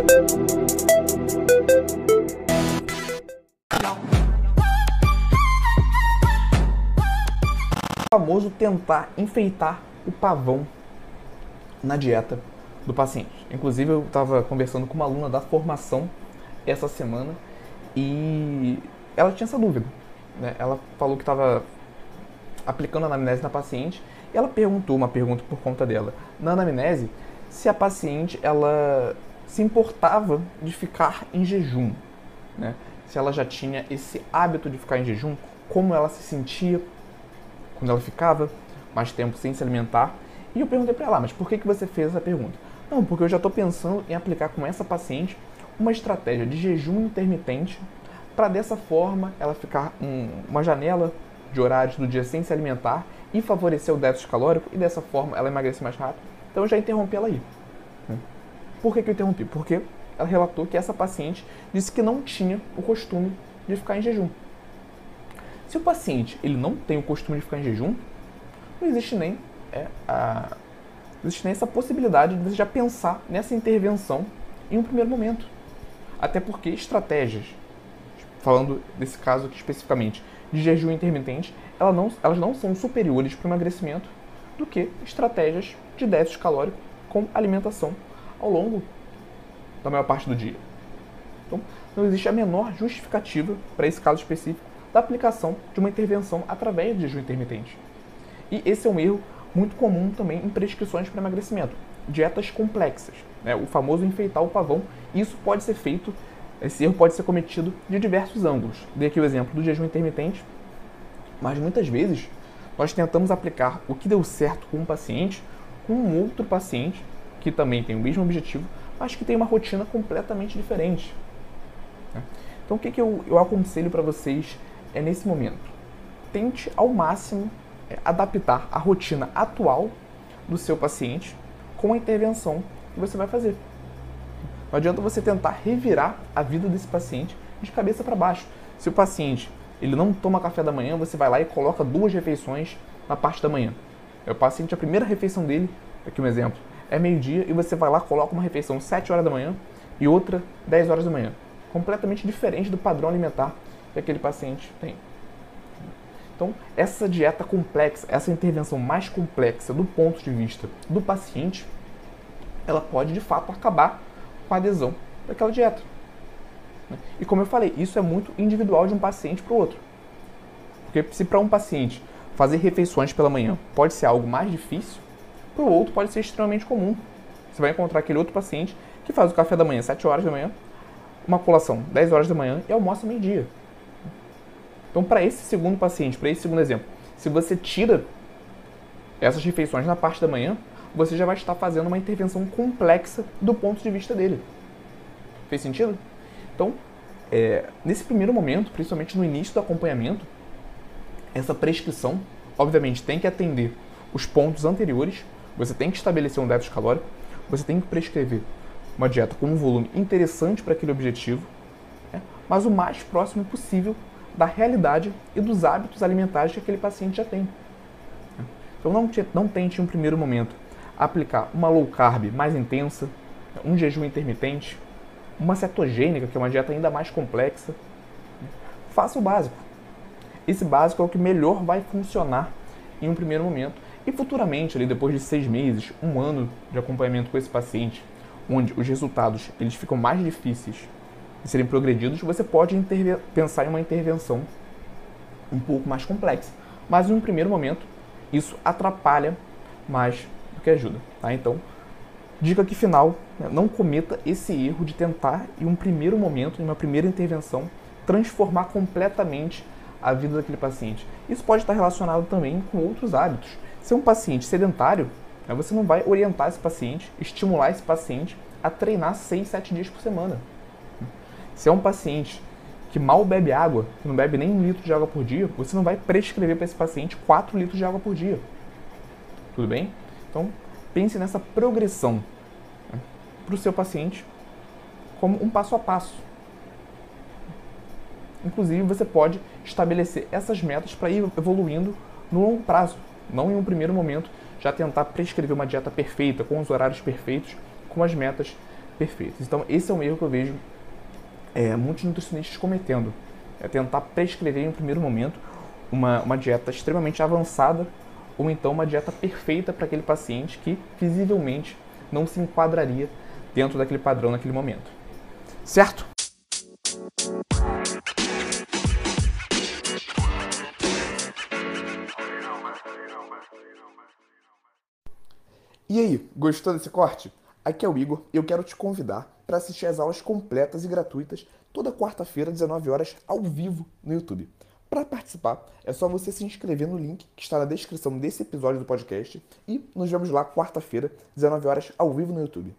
O famoso tentar enfeitar o pavão na dieta do paciente. Inclusive, eu estava conversando com uma aluna da formação essa semana e ela tinha essa dúvida. Né? Ela falou que estava aplicando anamnese na paciente e ela perguntou uma pergunta por conta dela. Na anamnese, se a paciente ela se importava de ficar em jejum, né? Se ela já tinha esse hábito de ficar em jejum, como ela se sentia quando ela ficava mais tempo sem se alimentar. E eu perguntei para ela, ah, mas por que, que você fez essa pergunta? Não, porque eu já estou pensando em aplicar com essa paciente uma estratégia de jejum intermitente para dessa forma ela ficar um, uma janela de horários do dia sem se alimentar e favorecer o déficit calórico e dessa forma ela emagrecer mais rápido. Então eu já interrompi ela aí. Por que, que eu interrompi? Porque ela relatou que essa paciente disse que não tinha o costume de ficar em jejum. Se o paciente ele não tem o costume de ficar em jejum, não existe nem, é, a, não existe nem essa possibilidade de você já pensar nessa intervenção em um primeiro momento. Até porque estratégias, falando desse caso aqui especificamente, de jejum intermitente, elas não, elas não são superiores para o emagrecimento do que estratégias de déficit calórico com alimentação ao longo da maior parte do dia. Então, não existe a menor justificativa para esse caso específico da aplicação de uma intervenção através de jejum intermitente. E esse é um erro muito comum também em prescrições para emagrecimento. Dietas complexas, né? o famoso enfeitar o pavão. Isso pode ser feito, esse erro pode ser cometido de diversos ângulos. Dei aqui o exemplo do jejum intermitente, mas muitas vezes nós tentamos aplicar o que deu certo com um paciente com um outro paciente que também tem o mesmo objetivo, mas que tem uma rotina completamente diferente. Né? Então, o que, que eu, eu aconselho para vocês é nesse momento? Tente ao máximo é, adaptar a rotina atual do seu paciente com a intervenção que você vai fazer. Não adianta você tentar revirar a vida desse paciente de cabeça para baixo. Se o paciente ele não toma café da manhã, você vai lá e coloca duas refeições na parte da manhã. É o paciente, a primeira refeição dele, aqui um exemplo, é meio-dia e você vai lá, coloca uma refeição 7 horas da manhã e outra 10 horas da manhã. Completamente diferente do padrão alimentar que aquele paciente tem. Então, essa dieta complexa, essa intervenção mais complexa do ponto de vista do paciente, ela pode de fato acabar com a adesão daquela dieta. E como eu falei, isso é muito individual de um paciente para o outro. Porque se para um paciente fazer refeições pela manhã pode ser algo mais difícil, para o outro pode ser extremamente comum. Você vai encontrar aquele outro paciente que faz o café da manhã 7 horas da manhã, uma colação 10 horas da manhã e almoça meio-dia. Então, para esse segundo paciente, para esse segundo exemplo, se você tira essas refeições na parte da manhã, você já vai estar fazendo uma intervenção complexa do ponto de vista dele. Fez sentido? Então, é, nesse primeiro momento, principalmente no início do acompanhamento, essa prescrição, obviamente, tem que atender os pontos anteriores, você tem que estabelecer um déficit calórico, você tem que prescrever uma dieta com um volume interessante para aquele objetivo, né? mas o mais próximo possível da realidade e dos hábitos alimentares que aquele paciente já tem. Então não, não tente em um primeiro momento aplicar uma low carb mais intensa, um jejum intermitente, uma cetogênica, que é uma dieta ainda mais complexa. Faça o básico. Esse básico é o que melhor vai funcionar em um primeiro momento. E futuramente, ali, depois de seis meses, um ano de acompanhamento com esse paciente, onde os resultados eles ficam mais difíceis de serem progredidos, você pode pensar em uma intervenção um pouco mais complexa. Mas em um primeiro momento, isso atrapalha mais do que ajuda. Tá? Então, dica que final, né, não cometa esse erro de tentar, em um primeiro momento, em uma primeira intervenção, transformar completamente a vida daquele paciente. Isso pode estar relacionado também com outros hábitos. Se é um paciente sedentário, né, você não vai orientar esse paciente, estimular esse paciente a treinar 6, 7 dias por semana. Se é um paciente que mal bebe água, que não bebe nem um litro de água por dia, você não vai prescrever para esse paciente 4 litros de água por dia. Tudo bem? Então, pense nessa progressão né, para o seu paciente como um passo a passo. Inclusive, você pode estabelecer essas metas para ir evoluindo no longo prazo, não em um primeiro momento já tentar prescrever uma dieta perfeita, com os horários perfeitos, com as metas perfeitas. Então, esse é um erro que eu vejo é, muitos nutricionistas cometendo. É tentar prescrever em um primeiro momento uma, uma dieta extremamente avançada ou então uma dieta perfeita para aquele paciente que visivelmente não se enquadraria dentro daquele padrão naquele momento. Certo? E aí, gostou desse corte? Aqui é o Igor e eu quero te convidar para assistir as aulas completas e gratuitas toda quarta-feira, 19 horas, ao vivo no YouTube. Para participar, é só você se inscrever no link que está na descrição desse episódio do podcast e nos vemos lá quarta-feira, 19 horas, ao vivo no YouTube.